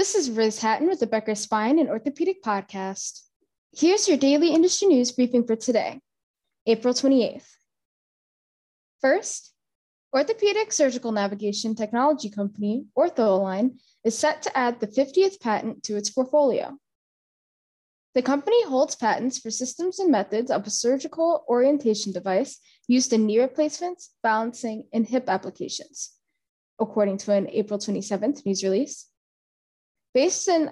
This is Riz Hatton with the Becker Spine and Orthopedic Podcast. Here's your daily industry news briefing for today, April 28th. First, orthopedic surgical navigation technology company OrthoAlign is set to add the 50th patent to its portfolio. The company holds patents for systems and methods of a surgical orientation device used in knee replacements, balancing, and hip applications, according to an April 27th news release. Based in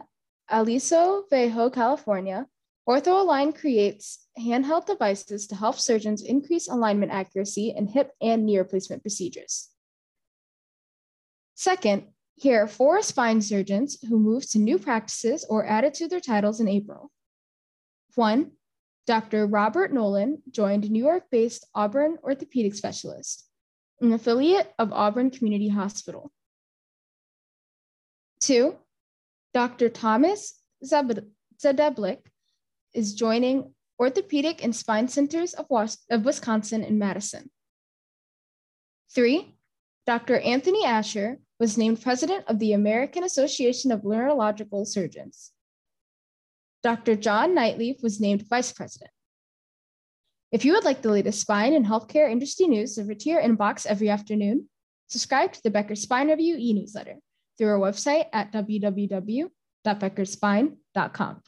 Aliso Viejo, California, OrthoAlign creates handheld devices to help surgeons increase alignment accuracy in hip and knee replacement procedures. Second, here are four spine surgeons who moved to new practices or added to their titles in April. One, Dr. Robert Nolan joined New York based Auburn orthopedic specialist, an affiliate of Auburn Community Hospital. Two, Dr. Thomas Zdeblick is joining Orthopedic and Spine Centers of, of Wisconsin in Madison. Three, Dr. Anthony Asher was named president of the American Association of Neurological Surgeons. Dr. John Knightly was named vice president. If you would like the latest spine and healthcare industry news delivered to your inbox every afternoon, subscribe to the Becker Spine Review e newsletter through our website at www.beckerspine.com.